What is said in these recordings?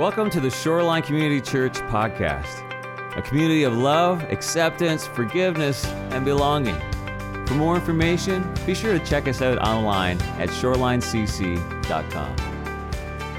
Welcome to the Shoreline Community Church podcast, a community of love, acceptance, forgiveness, and belonging. For more information, be sure to check us out online at shorelinecc.com.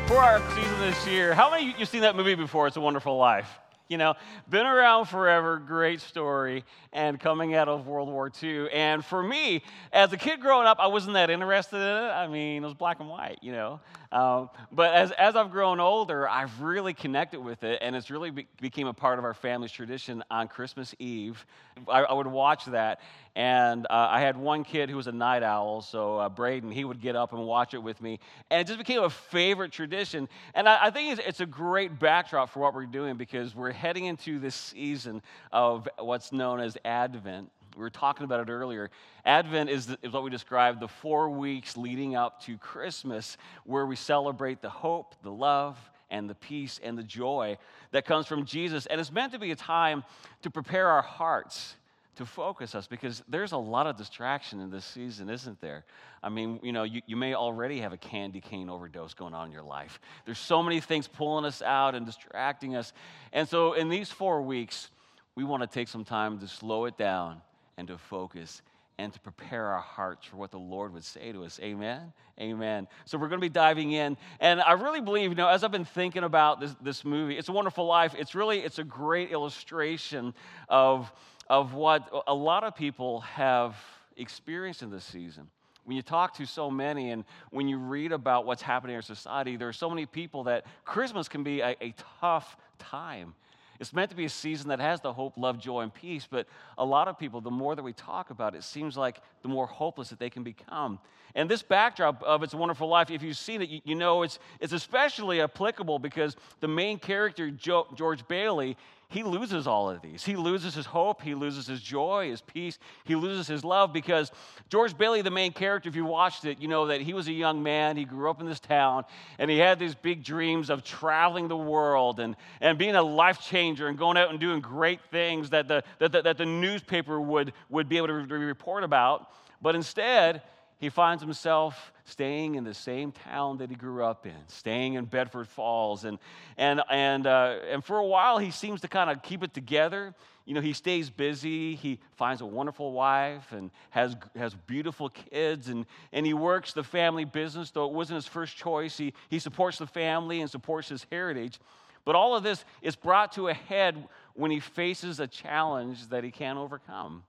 For our season this year, how many of you seen that movie before? It's a Wonderful Life. You know, been around forever, great story, and coming out of World War II. And for me, as a kid growing up, I wasn't that interested in it. I mean, it was black and white, you know. Um, but as, as I've grown older, I've really connected with it, and it's really be- became a part of our family's tradition on Christmas Eve. I, I would watch that, and uh, I had one kid who was a night owl, so uh, Braden, he would get up and watch it with me. And it just became a favorite tradition. And I, I think it's, it's, a great backdrop for what we're doing because we're heading into this season of what's known as Advent. We were talking about it earlier. Advent is, the, is what we describe the four weeks leading up to Christmas, where we celebrate the hope, the love, and the peace and the joy that comes from Jesus. And it's meant to be a time to prepare our hearts to focus us because there's a lot of distraction in this season, isn't there? I mean, you know, you, you may already have a candy cane overdose going on in your life. There's so many things pulling us out and distracting us. And so, in these four weeks, we want to take some time to slow it down and to focus and to prepare our hearts for what the Lord would say to us. Amen? Amen. So we're going to be diving in. And I really believe, you know, as I've been thinking about this, this movie, It's a Wonderful Life, it's really, it's a great illustration of of what a lot of people have experienced in this season. When you talk to so many and when you read about what's happening in our society, there are so many people that Christmas can be a, a tough time. It's meant to be a season that has the hope, love, joy, and peace, but a lot of people, the more that we talk about it, it seems like the more hopeless that they can become. And this backdrop of It's a Wonderful Life, if you've seen it, you, know it's, it's especially applicable because the main character, jo- George Bailey, he loses all of these. He loses his hope, he loses his joy, his peace, he loses his love because George Bailey, the main character, if you watched it, you know that he was a young man, he grew up in this town, and he had these big dreams of traveling the world and, and being a life changer and going out and doing great things that the, that the, that the newspaper would, would be able to report about. But instead, he finds himself staying in the same town that he grew up in, staying in Bedford Falls. And, and, and, uh, and for a while, he seems to kind of keep it together. You know, he stays busy. He finds a wonderful wife and has, has beautiful kids. And, and he works the family business, though it wasn't his first choice. He, he supports the family and supports his heritage. But all of this is brought to a head when he faces a challenge that he can't overcome.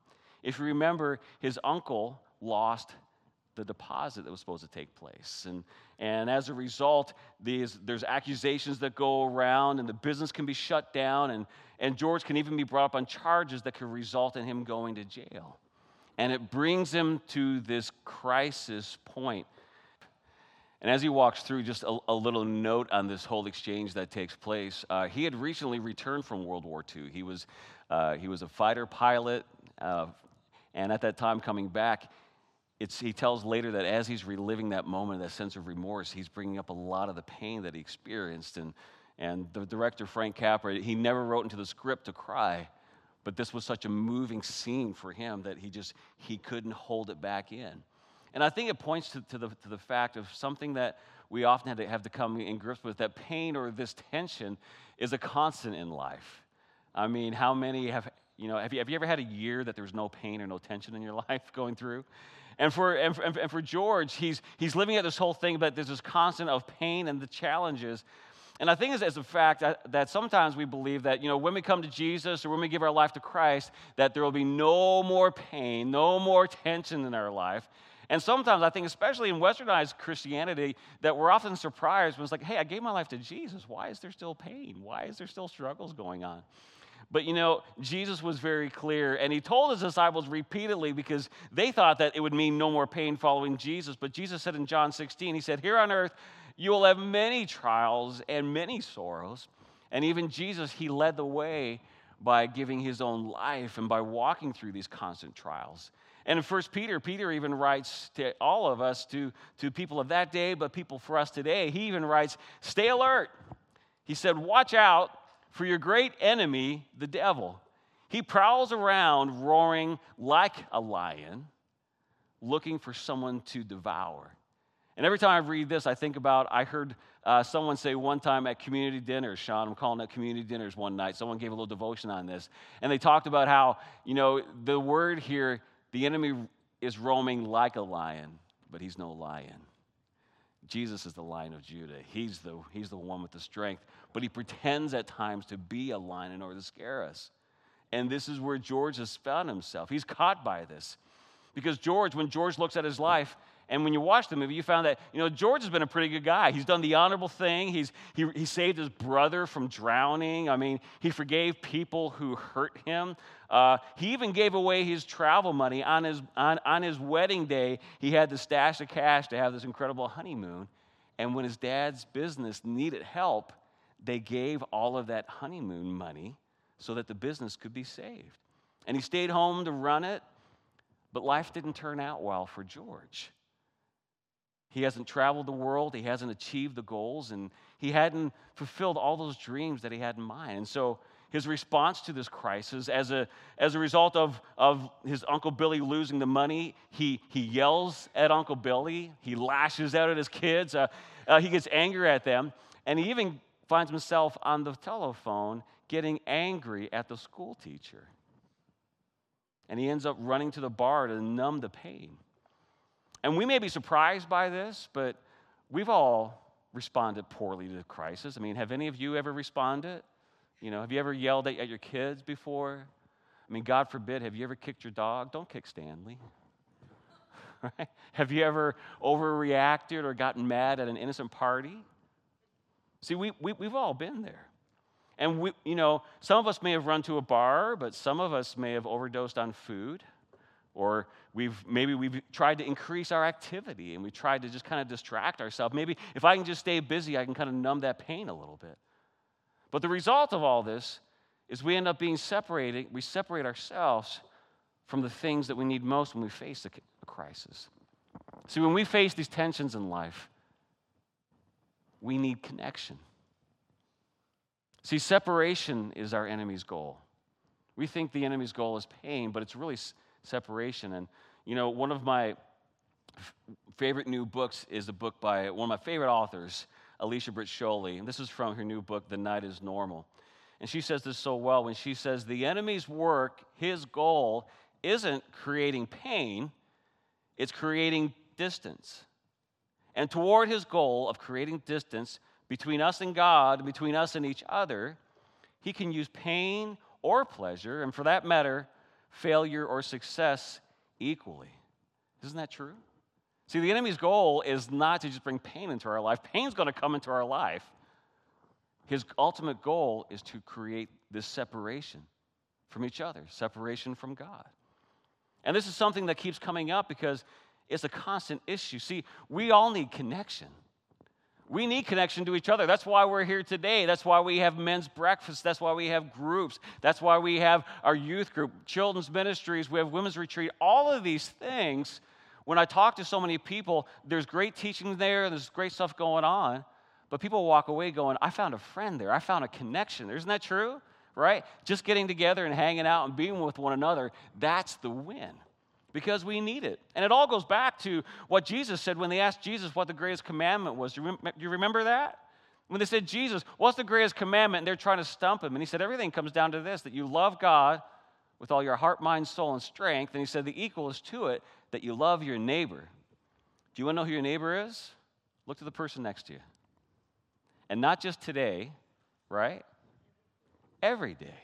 If you remember, his uncle lost the deposit that was supposed to take place. And, and as a result, these, there's accusations that go around, and the business can be shut down, and, and George can even be brought up on charges that could result in him going to jail. And it brings him to this crisis point. And as he walks through, just a, a little note on this whole exchange that takes place. Uh, he had recently returned from World War II. He was, uh, he was a fighter pilot, uh, and at that time, coming back, it's, he tells later that as he's reliving that moment, that sense of remorse, he's bringing up a lot of the pain that he experienced. And, and the director, Frank Capra, he never wrote into the script to cry, but this was such a moving scene for him that he just, he couldn't hold it back in. And I think it points to, to, the, to the fact of something that we often have to, have to come in grips with, that pain or this tension is a constant in life. I mean, how many have, you know, have you, have you ever had a year that there was no pain or no tension in your life going through? And for, and for, and for George, he's, he's living at this whole thing, but there's this constant of pain and the challenges. And I think it's as a fact that, that sometimes we believe that, you know, when we come to Jesus or when we give our life to Christ, that there will be no more pain, no more tension in our life. And sometimes I think, especially in westernized Christianity, that we're often surprised when it's like, hey, I gave my life to Jesus. Why is there still pain? Why is there still struggles going on? But you know, Jesus was very clear, and he told his disciples repeatedly because they thought that it would mean no more pain following Jesus. But Jesus said in John 16, He said, Here on earth, you will have many trials and many sorrows. And even Jesus, he led the way by giving his own life and by walking through these constant trials. And in 1 Peter, Peter even writes to all of us, to, to people of that day, but people for us today, he even writes, Stay alert. He said, Watch out for your great enemy, the devil. He prowls around roaring like a lion, looking for someone to devour. And every time I read this, I think about I heard uh, someone say one time at community dinners, Sean, I'm calling it community dinners one night. Someone gave a little devotion on this. And they talked about how, you know, the word here, the enemy is roaming like a lion, but he's no lion. Jesus is the lion of Judah. He's the, he's the one with the strength. But he pretends at times to be a lion in order to scare us. And this is where George has found himself. He's caught by this. Because George, when George looks at his life, and when you watch the movie, you found that, you know, George has been a pretty good guy. He's done the honorable thing. He's, he, he saved his brother from drowning. I mean, he forgave people who hurt him. Uh, he even gave away his travel money. On his, on, on his wedding day, he had the stash of cash to have this incredible honeymoon. And when his dad's business needed help, they gave all of that honeymoon money so that the business could be saved. And he stayed home to run it, but life didn't turn out well for George. He hasn't traveled the world, he hasn't achieved the goals, and he hadn't fulfilled all those dreams that he had in mind. And so his response to this crisis, as a, as a result of, of his Uncle Billy losing the money, he, he yells at Uncle Billy, he lashes out at his kids, uh, uh, he gets angry at them, and he even finds himself on the telephone getting angry at the school teacher. And he ends up running to the bar to numb the pain. And we may be surprised by this, but we've all responded poorly to the crisis. I mean, have any of you ever responded? You know, have you ever yelled at, your kids before? I mean, God forbid, have you ever kicked your dog? Don't kick Stanley. right? Have you ever overreacted or gotten mad at an innocent party? See, we, we, we've all been there. And we, you know, some of us may have run to a bar, but some of us may have overdosed on food. Or we've, maybe we've tried to increase our activity and we tried to just kind of distract ourselves. Maybe if I can just stay busy, I can kind of numb that pain a little bit. But the result of all this is we end up being separated. We separate ourselves from the things that we need most when we face a, a crisis. See, when we face these tensions in life, we need connection. See, separation is our enemy's goal. We think the enemy's goal is pain, but it's really separation. And, you know, one of my f- favorite new books is a book by one of my favorite authors, Alicia Britt. And this is from her new book, The Night is Normal. And she says this so well when she says, The enemy's work, his goal, isn't creating pain, it's creating distance. And toward his goal of creating distance between us and God, between us and each other, he can use pain or pleasure, and for that matter, failure, or success equally. Isn't that true? See, the enemy's goal is not to just bring pain into our life. Pain's going to come into our life. His ultimate goal is to create this separation from each other, separation from God. And this is something that keeps coming up because it's a constant issue. See, we all need connection. We need connection to each other. That's why we're here today. That's why we have men's breakfast. That's why we have groups. That's why we have our youth group, children's ministries, we have women's retreat. All of these things, when I talk to so many people, there's great teaching there, there's great stuff going on, but people walk away going, I found a friend there. I found a connection. Isn't that true? Right? Just getting together and hanging out and being with one another, that's the win because we need it. And it all goes back to what Jesus said when they asked Jesus what the greatest commandment was. Do you remember that? When they said, Jesus, what's the greatest commandment? And they're trying to stump him. And he said, everything comes down to this that you love God with all your heart, mind, soul, and strength. And he said, the equal is to it that you love your neighbor. Do you want to know who your neighbor is? Look to the person next to you. And not just today, right? Every day.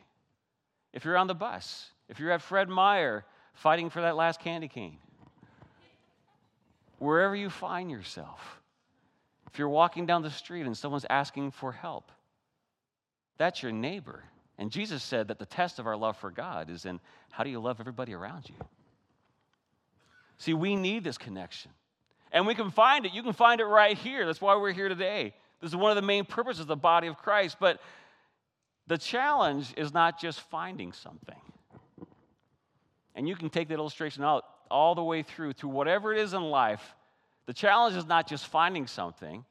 If you're on the bus, if you're at Fred Meyer, fighting for that last candy cane. Wherever you find yourself, if you're walking down the street and someone's asking for help, that's your neighbor. And Jesus said that the test of our love for God is in how do you love everybody around you? See, we need this connection. And we can find it. You can find it right here. That's why we're here today. This is one of the main purposes of the body of Christ. But the challenge is not just finding something. And you can take that illustration out all the way through to whatever it is in life. The challenge is not just finding something,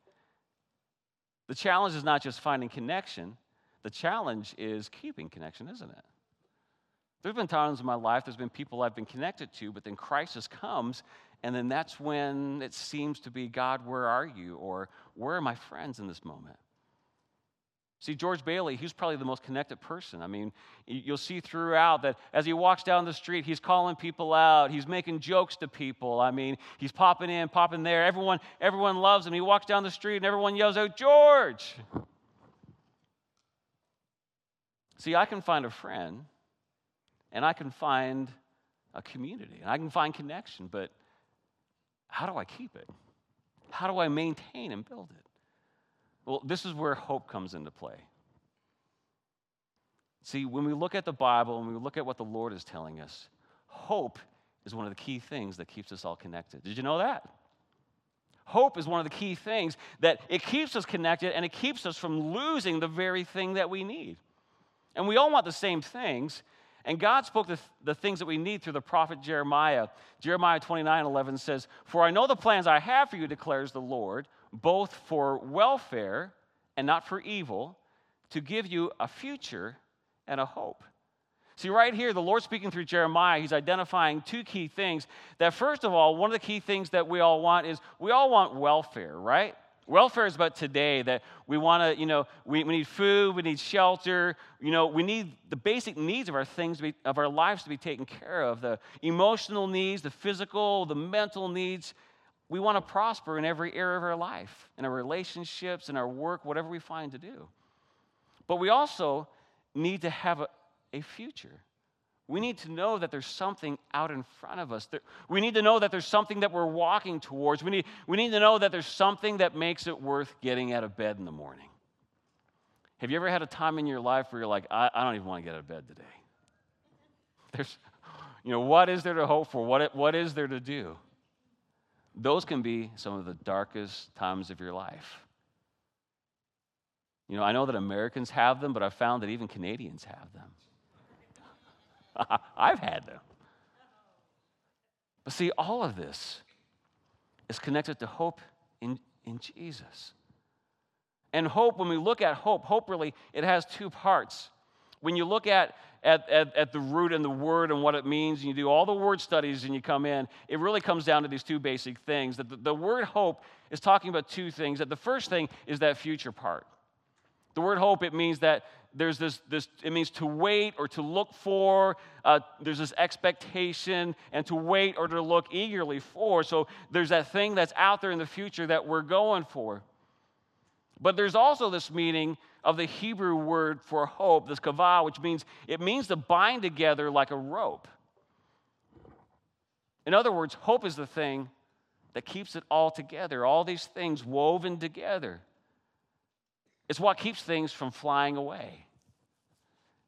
the challenge is not just finding connection. The challenge is keeping connection, isn't it? There's been times in my life, there's been people I've been connected to, but then crisis comes And then that's when it seems to be, God, where are you? Or where are my friends in this moment? See, George Bailey, he's probably the most connected person. I mean, you'll see throughout that as he walks down the street, he's calling people out. He's making jokes to people. I mean, he's popping in, popping there. Everyone, everyone loves him. He walks down the street and everyone yells out, George! See, I can find a friend and I can find a community and I can find connection, but how do I keep it? How do I maintain and build it? Well, this is where hope comes into play. See, when we look at the Bible and we look at what the Lord is telling us, hope is one of the key things that keeps us all connected. Did you know that? Hope is one of the key things that it keeps us connected and it keeps us from losing the very thing that we need. And we all want the same things. And God spoke the, the things that we need through the prophet Jeremiah. Jeremiah 29 11 says, For I know the plans I have for you, declares the Lord both for welfare and not for evil, to give you a future and a hope. See, right here, the Lord speaking through Jeremiah, he's identifying two key things. That, first of all, one of the key things that we all want is we all want welfare, right? Welfare is about today that we want to, you know, we, we need food, we need shelter, you know, we need the basic needs of our things, be, of our lives to be taken care of the emotional needs, the physical, the mental needs. We want to prosper in every area of our life, in our relationships, in our work, whatever we find to do. But we also need to have a, a future. We need to know that there's something out in front of us. We need to know that there's something that we're walking towards. We need, we need to know that there's something that makes it worth getting out of bed in the morning. Have you ever had a time in your life where you're like, I, I don't even want to get out of bed today? There's, you know, what is there to hope for? What, what is there to do? Those can be some of the darkest times of your life. You know, I know that Americans have them, but I've found that even Canadians have them. I've had them. But see, all of this is connected to hope in, in Jesus. And hope, when we look at hope, hope really, it has two parts. When you look at, at, at, at, the root and the word and what it means, and you do all the word studies and you come in, it really comes down to these two basic things. That the, the word hope is talking about two things. That the first thing is that future part. The word hope, it means that there's this, this it means to wait or to look for. Uh, there's this expectation and to wait or to look eagerly for. So there's that thing that's out there in the future that we're going for. But there's also this meaning of the Hebrew word for hope, this kavah, which means it means to bind together like a rope. In other words, hope is the thing that keeps it all together, all these things woven together. It's what keeps things from flying away.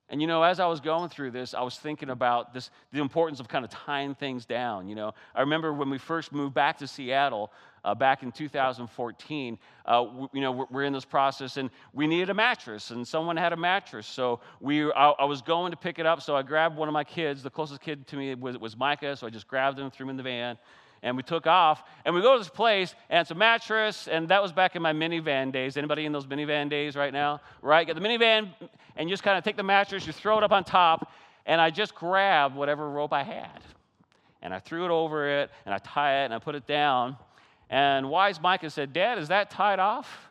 And you know, as I was going through this, I was thinking about this, the importance of kind of tying things down. You know, I remember when we first moved back to Seattle uh, back in 2014. Uh, we, you know, we're, we're, in this process, and we needed a mattress, and someone had a mattress. So we, I, I, was going to pick it up. So I grabbed one of my kids. The closest kid to me was, was Micah. So I just grabbed him, threw him in the van, and we took off and we go to this place and it's a mattress and that was back in my minivan days anybody in those minivan days right now right get the minivan and you just kind of take the mattress you throw it up on top and i just grabbed whatever rope i had and i threw it over it and i tie it and i put it down and wise micah said dad is that tied off?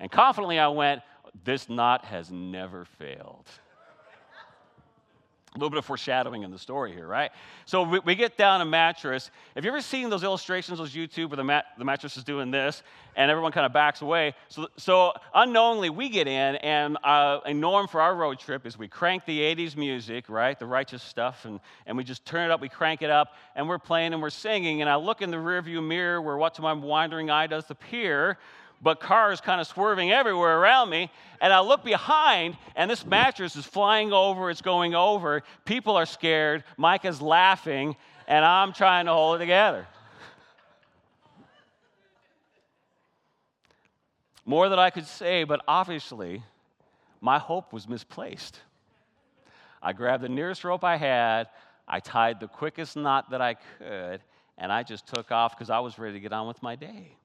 And confidently i went this knot has never failed a little bit of foreshadowing in the story here, right? So we, we, get down a mattress. Have you ever seen those illustrations on YouTube where the, mat, the mattress is doing this and everyone kind of backs away? So, so unknowingly, we get in, and uh, a norm for our road trip is we crank the 80s music, right? The righteous stuff, and, and we just turn it up, we crank it up, and we're playing and we're singing. And I look in the rearview mirror where what to my wandering eye does appear but cars kind of swerving everywhere around me. And I look behind, and this mattress is flying over, it's going over. People are scared. Mike is laughing, and I'm trying to hold it together. More than I could say, but obviously, my hope was misplaced. I grabbed the nearest rope I had, I tied the quickest knot that I could, and I just took off because I was ready to get on with my day.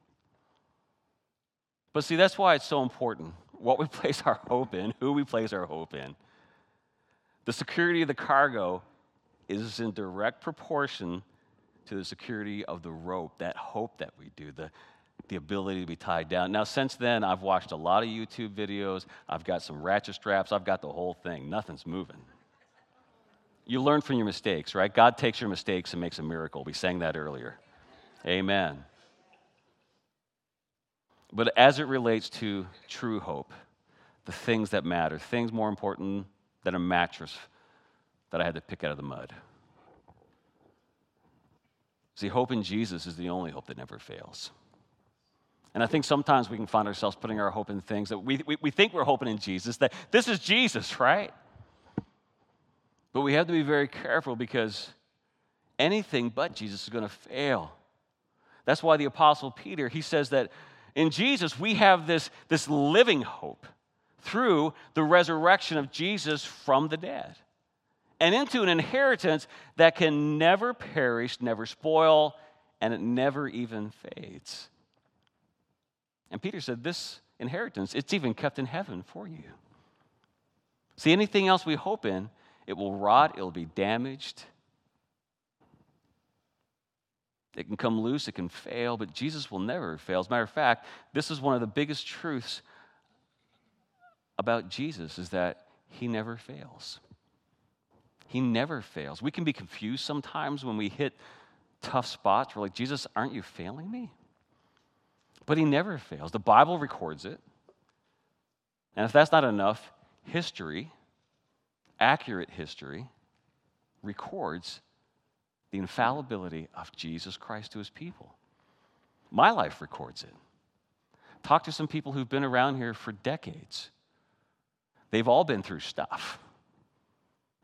But see, that's why it's so important what we place our hope in, who we place our hope in. The security of the cargo is in direct proportion to the security of the rope, that hope that we do, the, the ability to be tied down. Now, since then, I've watched a lot of YouTube videos. I've got some ratchet straps. I've got the whole thing. Nothing's moving. You learn from your mistakes, right? God takes your mistakes and makes a miracle. We sang that earlier. Amen. But as it relates to true hope, the things that matter, things more important than a mattress that I had to pick out of the mud. See, hope in Jesus is the only hope that never fails. And I think sometimes we can find ourselves putting our hope in things that we, we, we, think we're hoping in Jesus, that this is Jesus, right? But we have to be very careful because anything but Jesus is going to fail. That's why the Apostle Peter, he says that in Jesus we have this, this living hope through the resurrection of Jesus from the dead and into an inheritance that can never perish, never spoil, and it never even fades. And Peter said, This inheritance, it's even kept in heaven for you. See, anything else we hope in, it will rot, it'll be damaged. It can come loose, it can fail, but Jesus will never fail. As a matter of fact, this is one of the biggest truths about Jesus is that he never fails. He never fails. We can be confused sometimes when we hit tough spots. We're like, Jesus, aren't you failing me? But he never fails. The Bible records it. And if that's not enough, history, accurate history, records the infallibility of Jesus Christ to his people. My life records it. Talk to some people who've been around here for decades. They've all been through stuff.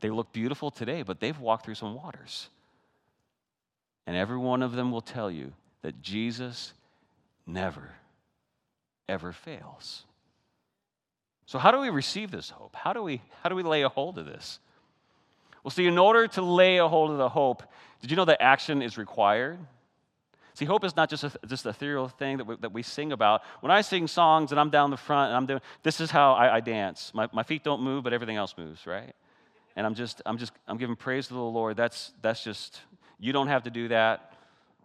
They look beautiful today, but they've walked through some waters. And every one of them will tell you that Jesus never, ever fails. So, how do we receive this hope? How do we, how do we lay a hold of this? Well, see, in order to lay a hold of the hope, did you know that action is required? See, hope is not just a, just a ethereal thing that we, that we sing about. When I sing songs and I'm down the front and I'm doing, this is how I, I dance. My, my feet don't move, but everything else moves, right? And I'm just, I'm just, I'm giving praise to the Lord. That's, that's just, you don't have to do that.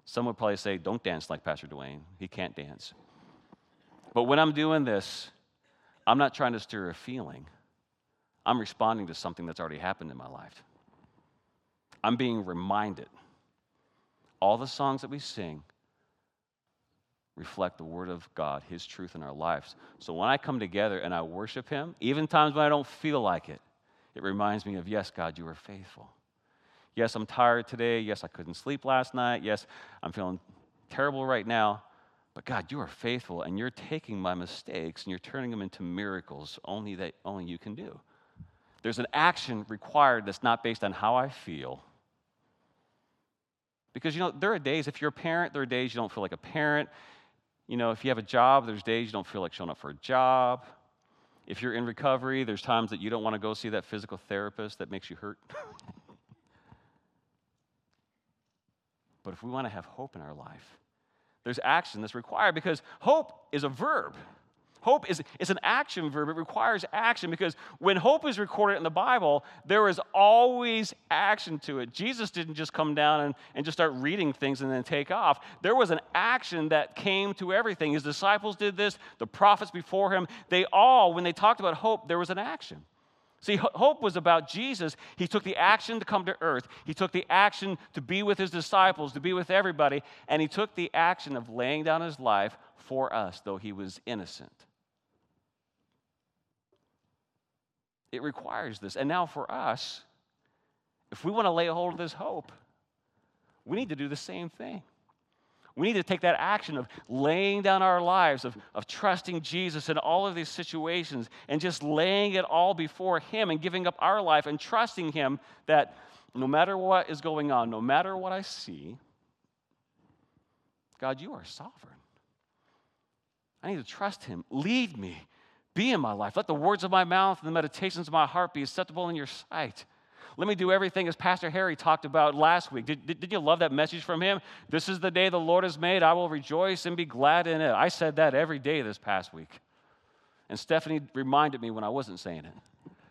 Some would probably say, don't dance like Pastor Dwayne. He can't dance. But when I'm doing this, I'm not trying to stir a feeling. I'm responding to something that's already happened in my life. I'm being reminded. All the songs that we sing reflect the Word of God, His truth in our lives. So when I come together and I worship Him, even times when I don't feel like it, it reminds me of, yes, God, you are faithful. Yes, I'm tired today. Yes, I couldn't sleep last night. Yes, I'm feeling terrible right now. But God, you are faithful and you're taking my mistakes and you're turning them into miracles only that only you can do. There's an action required that's not based on how I feel. Because you know, there are days, if you're a parent, there are days you don't feel like a parent. You know, if you have a job, there's days you don't feel like showing up for a job. If you're in recovery, there's times that you don't want to go see that physical therapist that makes you hurt. but if we want to have hope in our life, there's action that's required because hope is a verb. Hope is, is an action verb. It requires action because when hope is recorded in the Bible, there is always action to it. Jesus didn't just come down and, and just start reading things and then take off. There was an action that came to everything. His disciples did this, the prophets before him. They all, when they talked about hope, there was an action. See, hope was about Jesus. He took the action to come to earth. He took the action to be with his disciples, to be with everybody, and he took the action of laying down his life for us, though he was innocent. It requires this. And now for us, if we want to lay hold of this hope, we need to do the same thing. We need to take that action of laying down our lives, of, of trusting Jesus in all of these situations, and just laying it all before Him and giving up our life and trusting Him that no matter what is going on, no matter what I see, God, you are sovereign. I need to trust Him. Lead me be in my life. Let the words of my mouth and the meditations of my heart be acceptable in your sight. Let me do everything as Pastor Harry talked about last week. Did, did, did, you love that message from him? This is the day the Lord has made. I will rejoice and be glad in it. I said that every day this past week. And Stephanie reminded me when I wasn't saying it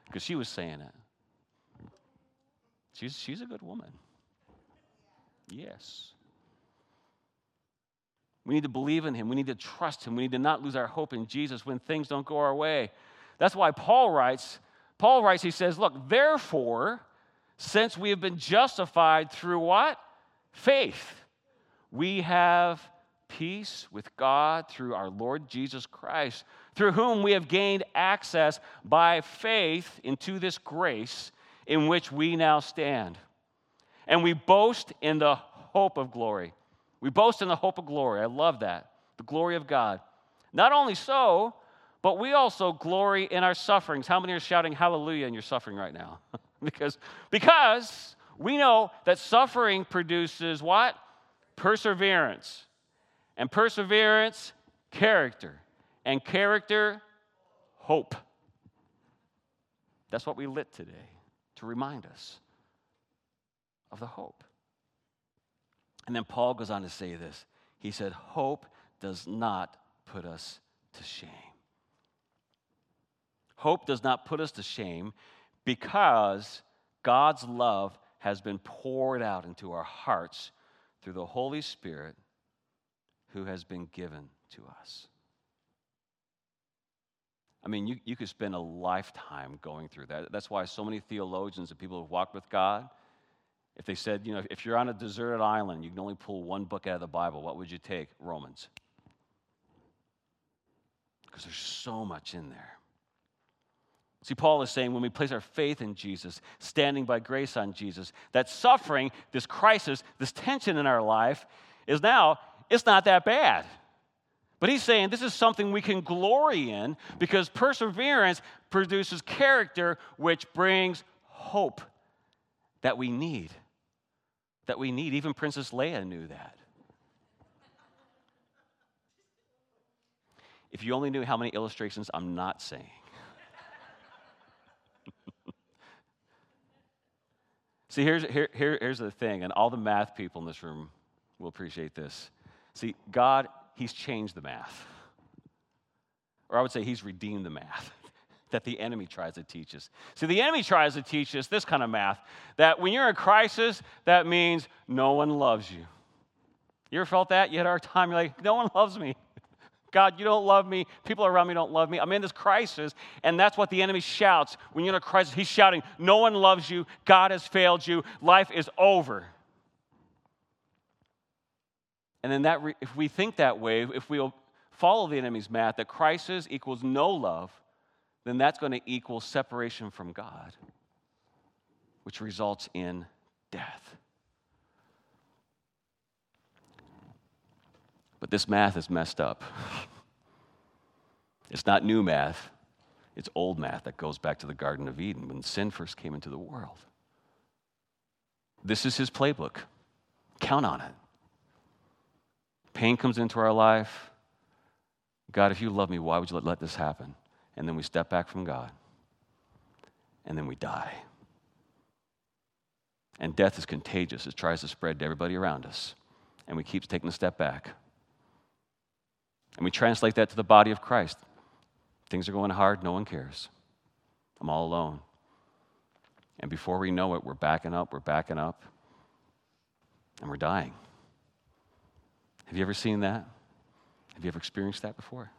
because she was saying it. She's, she's a good woman. Yes. We need to believe in him. We need to trust him. We need to not lose our hope in Jesus when things don't go our way. That's why Paul writes, Paul writes, he says, Look, therefore, since we have been justified through what? Faith, we have peace with God through our Lord Jesus Christ, through whom we have gained access by faith into this grace in which we now stand. And we boast in the hope of glory. We boast in the hope of glory. I love that. The glory of God. Not only so, but we also glory in our sufferings. How many are shouting hallelujah in your suffering right now? because, because we know that suffering produces what? Perseverance. And perseverance, character. And character, hope. That's what we lit today to remind us of the hope. And then Paul goes on to say this. He said, Hope does not put us to shame. Hope does not put us to shame because God's love has been poured out into our hearts through the Holy Spirit who has been given to us. I mean, you, you could spend a lifetime going through that. That's why so many theologians and people who've walked with God, if they said, you know, if you're on a deserted island, you can only pull one book out of the Bible, what would you take? Romans. Because there's so much in there. See, Paul is saying when we place our faith in Jesus, standing by grace on Jesus, that suffering, this crisis, this tension in our life is now, it's not that bad. But he's saying this is something we can glory in because perseverance produces character, which brings hope that we need. That we need. Even Princess Leia knew that. If you only knew how many illustrations I'm not saying. See, here's, here, here, here's the thing, and all the math people in this room will appreciate this. See, God, He's changed the math. Or I would say He's redeemed the math that the enemy tries to teach us. See, the enemy tries to teach us this kind of math that when you're in crisis, that means no one loves you. You ever felt that? You had a hard time, you're like, no one loves me. God, you don't love me. People around me don't love me. I'm in this crisis. And that's what the enemy shouts. When you're in a crisis, he's shouting, No one loves you. God has failed you. Life is over. And then that, re- if we think that way, if we'll follow the enemy's math, that crisis equals no love, then that's going to equal separation from God, which results in death. But this math is messed up. It's not new math, it's old math that goes back to the Garden of Eden when sin first came into the world. This is his playbook. Count on it. Pain comes into our life. God, if you love me, why would you let, this happen? And then we step back from God. And then we die. And death is contagious. It tries to spread to everybody around us. And we keep taking a step back. And we translate that to the body of Christ. Things are going hard, no one cares. I'm all alone. And before we know it, we're backing up, we're backing up, and we're dying. Have you ever seen that? Have you ever experienced that before?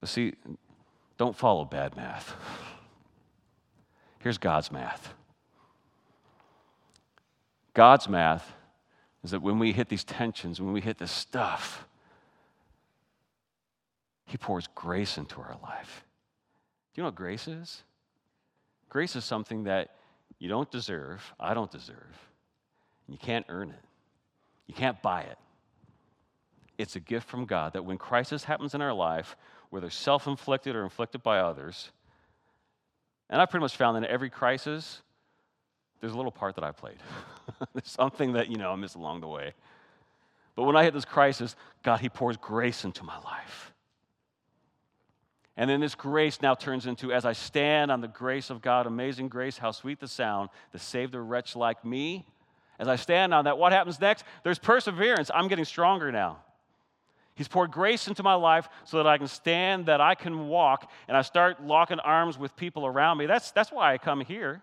But see, don't follow bad math. Here's God's math God's math is that when we hit these tensions, when we hit this stuff, He pours grace into our life. Do you know what grace is? Grace is something that you don't deserve, I don't deserve, and you can't earn it. You can't buy it. It's a gift from God that when crisis happens in our life, whether self inflicted or inflicted by others, and I pretty much found that in every crisis, there's a little part that I played. there's something that, you know, I missed along the way. But when I hit this crisis, God, He pours grace into my life. And then this grace now turns into, as I stand on the grace of God, amazing grace, how sweet the sound to save the wretch like me. As I stand on that, what happens next? There's perseverance. I'm getting stronger now. He's poured grace into my life so that I can stand, that I can walk, and I start locking arms with people around me. That's, that's why I come here.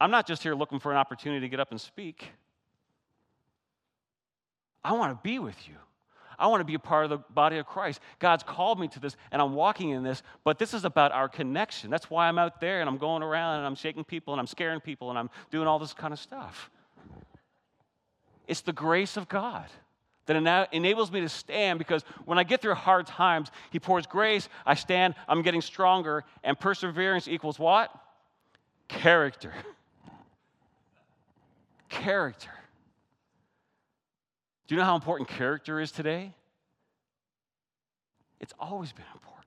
I'm not just here looking for an opportunity to get up and speak. I want to be with you. I want to be a part of the body of Christ. God's called me to this, and I'm walking in this, but this is about our connection. That's why I'm out there and I'm going around and I'm shaking people and I'm scaring people and I'm doing all this kind of stuff. It's the grace of God that enables me to stand because when I get through hard times, He pours grace, I stand, I'm getting stronger, and perseverance equals what? Character. Character. Do you know how important character is today? It's always been important.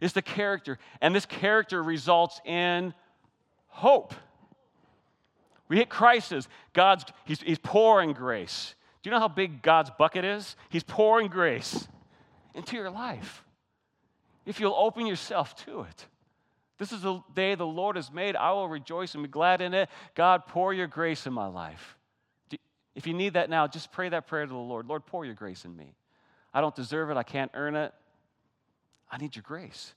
It's the character, and this character results in hope. We hit crisis. God's he's, he's pouring grace. Do you know how big God's bucket is? He's pouring grace into your life. If you'll open yourself to it. This is the day the Lord has made. I will rejoice and be glad in it. God, pour your grace in my life. If you need that now, just pray that prayer to the Lord. Lord, pour your grace in me. I don't deserve it. I can't earn it. I need your grace.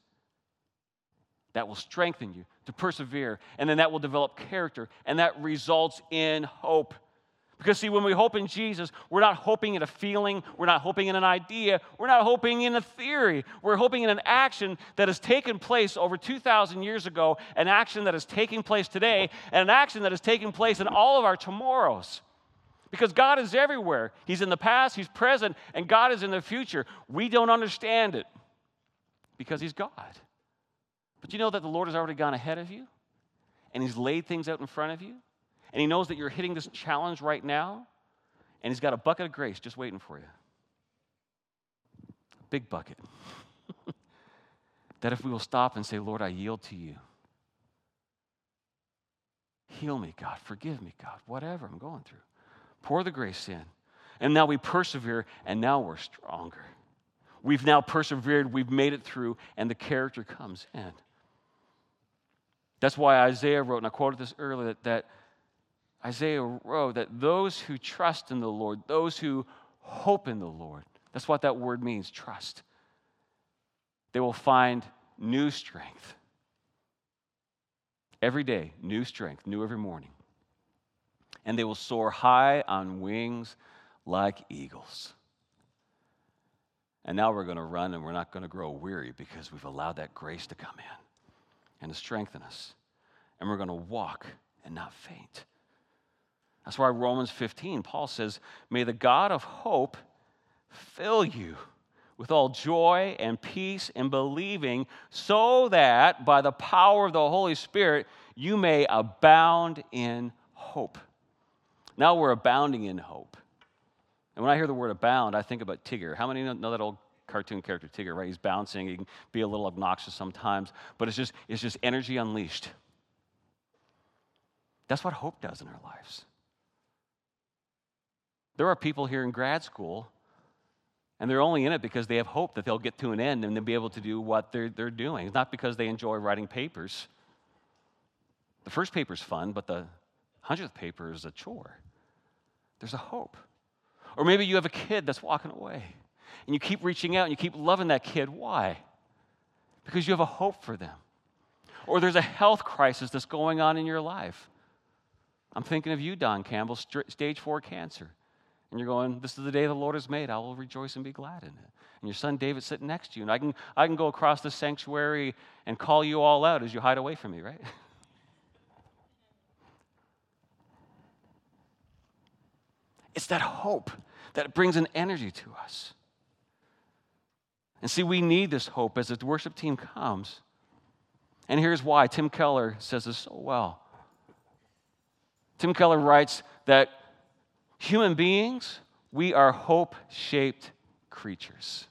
That will strengthen you to persevere, and then that will develop character, and that results in hope. Because, see, when we hope in Jesus, we're not hoping in a feeling, we're not hoping in an idea, we're not hoping in a theory. We're hoping in an action that has taken place over 2,000 years ago, an action that is taking place today, and an action that is taking place in all of our tomorrows. Because God is everywhere. He's in the past, He's present, and God is in the future. We don't understand it because He's God. But you know that the Lord has already gone ahead of you, and He's laid things out in front of you, and He knows that you're hitting this challenge right now, and He's got a bucket of grace just waiting for you. Big bucket. that if we will stop and say, Lord, I yield to you. Heal me, God. Forgive me, God. Whatever I'm going through. Pour the grace in. And now we persevere, and now we're stronger. We've now persevered, we've made it through, and the character comes in. That's why Isaiah wrote, and I quoted this earlier, that, that Isaiah wrote that those who trust in the Lord, those who hope in the Lord, that's what that word means trust. They will find new strength. Every day, new strength, new every morning and they will soar high on wings like eagles. And now we're going to run and we're not going to grow weary because we've allowed that grace to come in and to strengthen us. And we're going to walk and not faint. That's why Romans 15, Paul says, May the God of hope fill you with all joy and peace in believing, so that by the power of the Holy Spirit you may abound in hope. Now we're abounding in hope. And when I hear the word abound, I think about Tigger. How many know that old cartoon character Tigger, right? He's bouncing, he can be a little obnoxious sometimes, but it's just, it's just energy unleashed. That's what hope does in our lives. There are people here in grad school, and they're only in it because they have hope that they'll get to an end and they'll be able to do what they're, they're doing. It's not because they enjoy writing papers. The first paper's fun, but the hundredth paper is a chore there's a hope. Or maybe you have a kid that's walking away and you keep reaching out and you keep loving that kid. Why? Because you have a hope for them. Or there's a health crisis that's going on in your life. I'm thinking of you, Don Campbell, stage four cancer. And you're going, This is the day the Lord has made. I will rejoice and be glad in it. And your son David's sitting next to you. And I can, I can go across the sanctuary and call you all out as you hide away from me, right? It's that hope that brings an energy to us. And see, we need this hope as the worship team comes. And here's why Tim Keller says this so well. Tim Keller writes that human beings, we are hope shaped creatures.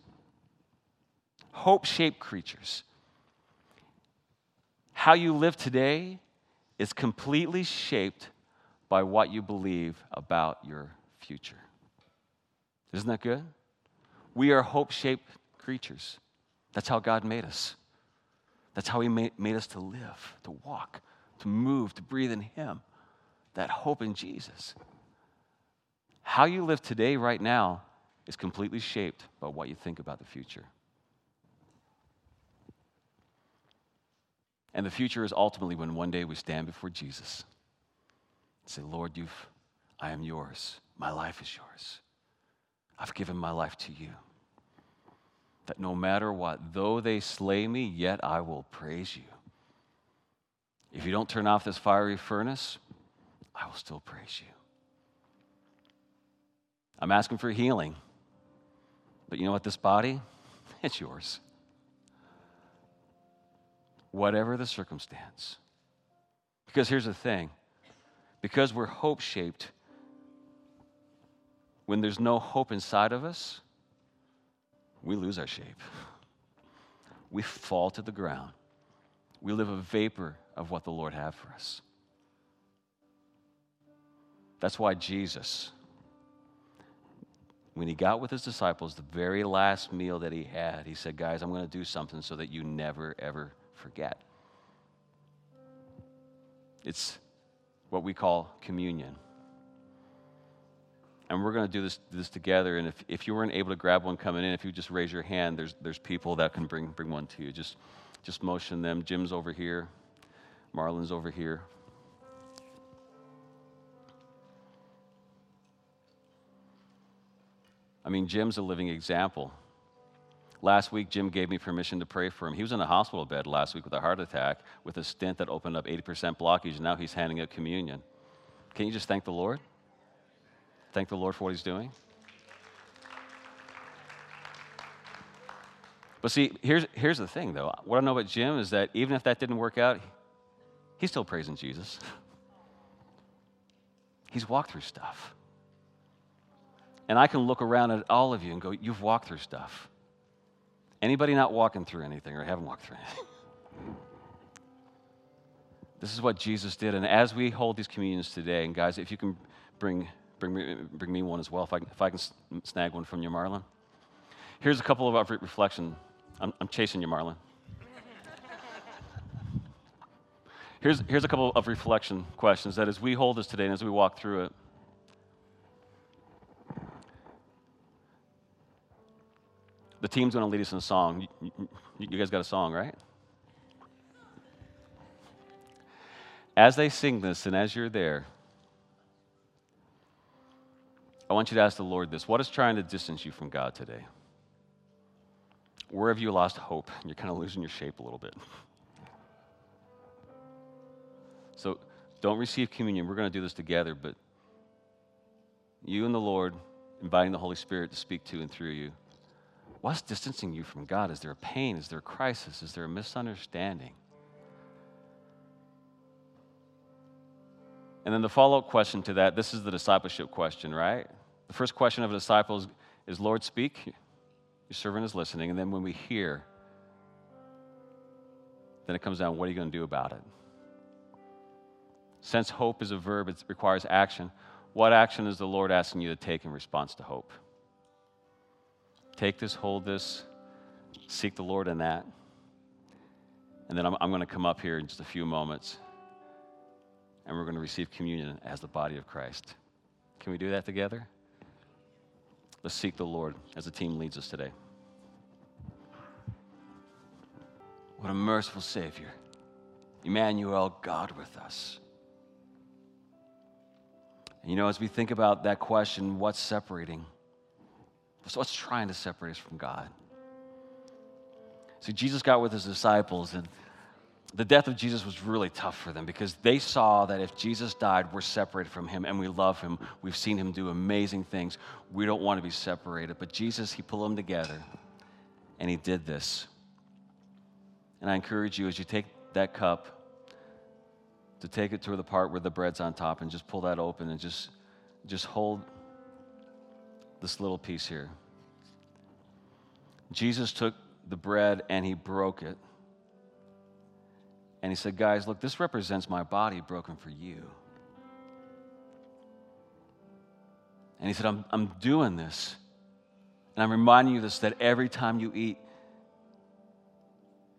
Hope shaped creatures. How you live today is completely shaped by what you believe about your future. Isn't that good? We are hope shaped creatures. That's how God made us. That's how He made, made us to live, to walk, to move, to breathe in Him. That hope in Jesus. How you live today, right now, is completely shaped by what you think about the future. And the future is ultimately when one day we stand before Jesus and say, Lord, you've, I am yours. My life is yours. I've given my life to you. That no matter what, though they slay me, yet I will praise you. If you don't turn off this fiery furnace, I will still praise you. I'm asking for healing. But you know what? This body, it's yours. Whatever the circumstance. Because here's the thing because we're hope shaped, when there's no hope inside of us, we lose our shape. We fall to the ground. We live a vapor of what the Lord had for us. That's why Jesus, when he got with his disciples, the very last meal that he had, he said, Guys, I'm going to do something so that you never, ever forget. It's what we call communion. And we're going to do this, this together. And if, if you weren't able to grab one coming in, if you just raise your hand, there's, there's people that can bring, bring one to you. Just, just motion them. Jim's over here, Marlon's over here. I mean, Jim's a living example. Last week, Jim gave me permission to pray for him. He was in a hospital bed last week with a heart attack with a stent that opened up 80% blockage, and now he's handing out communion. Can you just thank the Lord? Thank the Lord for what he's doing? But see, here's, here's the thing, though. What I know about Jim is that even if that didn't work out, he's still praising Jesus. He's walked through stuff. And I can look around at all of you and go, You've walked through stuff. Anybody not walking through anything or haven't walked through anything? this is what Jesus did. And as we hold these communions today, and guys, if you can bring, bring, me, bring me one as well, if I, if I can snag one from you, Marlon. Here's a couple of reflection. I'm, I'm chasing you, Marlon. Here's, here's a couple of reflection questions that as we hold this today and as we walk through it, The team's going to lead us in a song. You, guys got a song, right? As they sing this and as you're there, I want you to ask the Lord this What is trying to distance you from God today? Where have you lost hope? You're kind of losing your shape a little bit. So don't receive communion. We're going to do this together, but you and the Lord, inviting the Holy Spirit to speak to and through you. What's distancing you from God? Is there a pain? Is there a crisis? Is there a misunderstanding? And then the follow up question to that this is the discipleship question, right? The first question of a disciple is, is Lord, speak. Your servant is listening. And then when we hear, then it comes down what are you going to do about it? Since hope is a verb, it requires action. What action is the Lord asking you to take in response to hope? Take this, hold this, seek the Lord in that. And then I'm, I'm going to come up here in just a few moments and we're going to receive communion as the body of Christ. Can we do that together? Let's seek the Lord as the team leads us today. What a merciful Savior. Emmanuel, God with us. And you know, as we think about that question, what's separating? So what's trying to separate us from God? See, Jesus got with his disciples, and the death of Jesus was really tough for them because they saw that if Jesus died, we're separated from him and we love him. We've seen him do amazing things. We don't want to be separated. But Jesus, he pulled them together and he did this. And I encourage you as you take that cup to take it to the part where the bread's on top and just pull that open and just, just hold this little piece here. Jesus took the bread and he broke it. And he said, Guys, look, this represents my body broken for you. And he said, I'm, I'm doing this. And I'm reminding you this that every time you eat,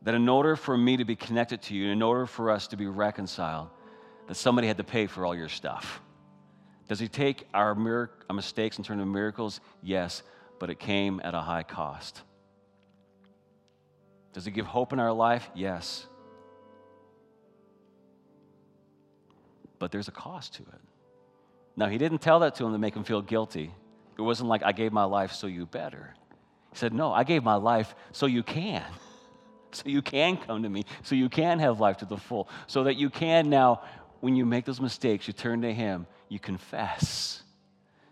that in order for me to be connected to you, in order for us to be reconciled, that somebody had to pay for all your stuff. Does he take our, mir- our mistakes and turn them into miracles? Yes, but it came at a high cost. Does he give hope in our life? Yes. But there's a cost to it. Now, he didn't tell that to him to make him feel guilty. It wasn't like I gave my life so you better. He said, No, I gave my life so you can. So you can come to me, so you can have life to the full, so that you can now, when you make those mistakes, you turn to Him, you confess.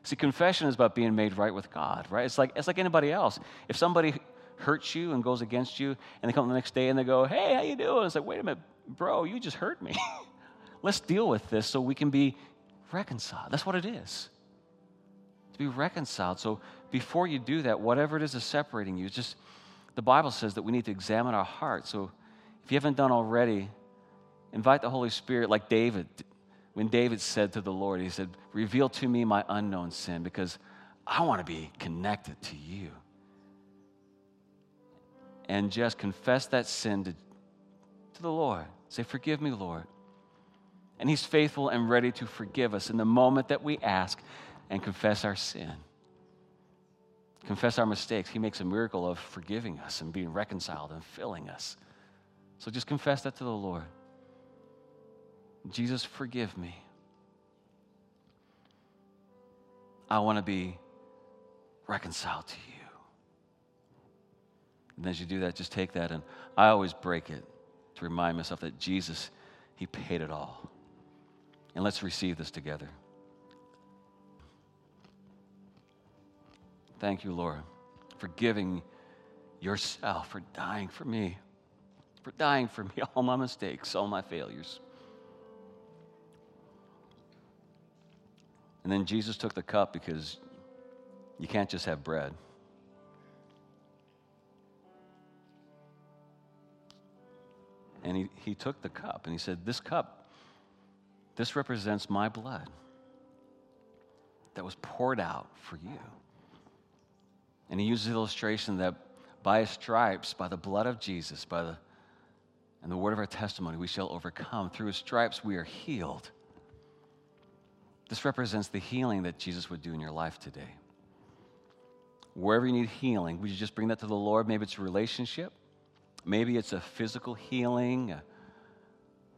See, confession is about being made right with God, right? It's like, it's like anybody else. If somebody hurts you and goes against you, and they come the next day and they go, hey, how you doing? It's like, wait a minute, bro, you just hurt me. Let's deal with this so we can be reconciled. That's what it is. To be reconciled. So before you do that, whatever it is that's separating you, just the Bible says that we need to examine our heart. So if you haven't done already, invite the Holy Spirit like David when David said to the Lord, He said, Reveal to me my unknown sin because I want to be connected to you. And just confess that sin to, to the Lord. Say, Forgive me, Lord. And He's faithful and ready to forgive us in the moment that we ask and confess our sin. Confess our mistakes. He makes a miracle of forgiving us and being reconciled and filling us. So just confess that to the Lord. Jesus, forgive me. I want to be reconciled to you. And as you do that, just take that, and I always break it to remind myself that Jesus, He paid it all. And let's receive this together. Thank you, Lord, for giving yourself, for dying for me, for dying for me, all my mistakes, all my failures. And then Jesus took the cup because you can't just have bread. And he, he took the cup and he said, This cup, this represents my blood that was poured out for you. And he uses the illustration that by his stripes, by the blood of Jesus, by the and the word of our testimony, we shall overcome. Through his stripes, we are healed. This represents the healing that Jesus would do in your life today. Wherever you need healing, would you just bring that to the Lord? Maybe it's a relationship, maybe it's a physical healing,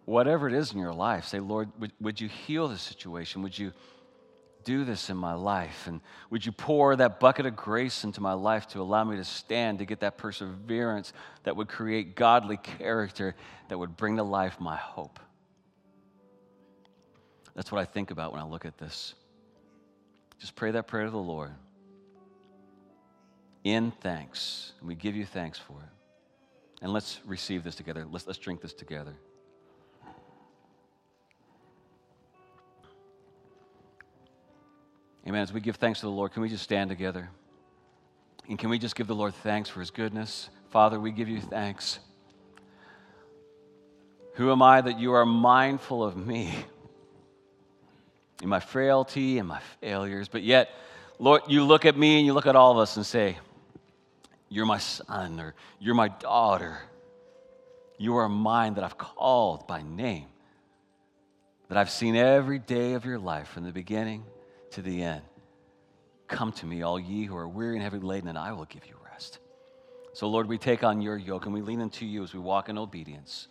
whatever it is in your life. Say, Lord, would, would you heal this situation? Would you do this in my life? And would you pour that bucket of grace into my life to allow me to stand, to get that perseverance that would create godly character that would bring to life my hope? That's what I think about when I look at this. Just pray that prayer to the Lord in thanks. And we give you thanks for it. And let's receive this together. Let's, let's drink this together. Amen. As we give thanks to the Lord, can we just stand together? And can we just give the Lord thanks for his goodness? Father, we give you thanks. Who am I that you are mindful of me? in my frailty and my failures. But yet, Lord, you look at me and you look at all of us and say, You're my son or you're my daughter. You are mine that I've called by name, that I've seen every day of your life from the beginning to the end. Come to me, all ye who are weary and heavy laden, and I will give you rest. So, Lord, we take on your yoke and we lean into you as we walk in obedience.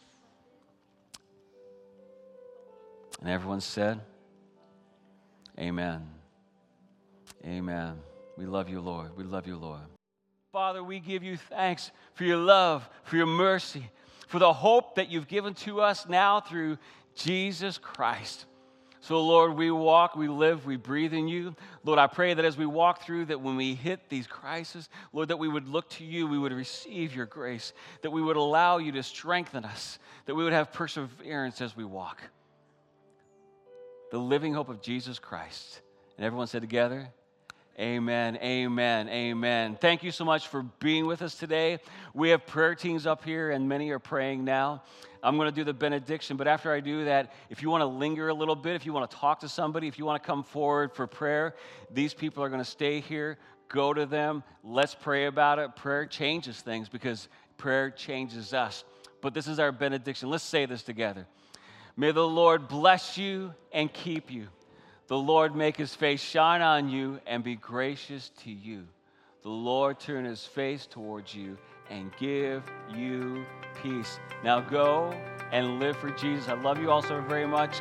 And everyone said, Amen. Amen. We love you, Lord. We love you, Lord. Father, we give you thanks for your love, for your mercy, for the hope that you've given to us now through Jesus Christ. So, Lord, we walk, we live, we breathe in you. Lord, I pray that as we walk through, that when we hit these crises, Lord, that we would look to you, we would receive your grace, that we would allow you to strengthen us, that we would have perseverance as we walk the living hope of Jesus Christ. And everyone said together, Amen, amen, amen. Thank you so much for being with us today. We have prayer teams up here, and many are praying now. I'm going to do the benediction, but after I do that, if you want to linger a little bit, if you want to talk to somebody, if you want to come forward for prayer, these people are going to stay here. Go to them. Let's pray about it. Prayer changes things because prayer changes us. But this is our benediction. Let's say this together. May the Lord bless you and keep you. The Lord make his face shine on you and be gracious to you. The Lord turn his face towards you and give you peace. Now go and live for Jesus. I love you all so very much.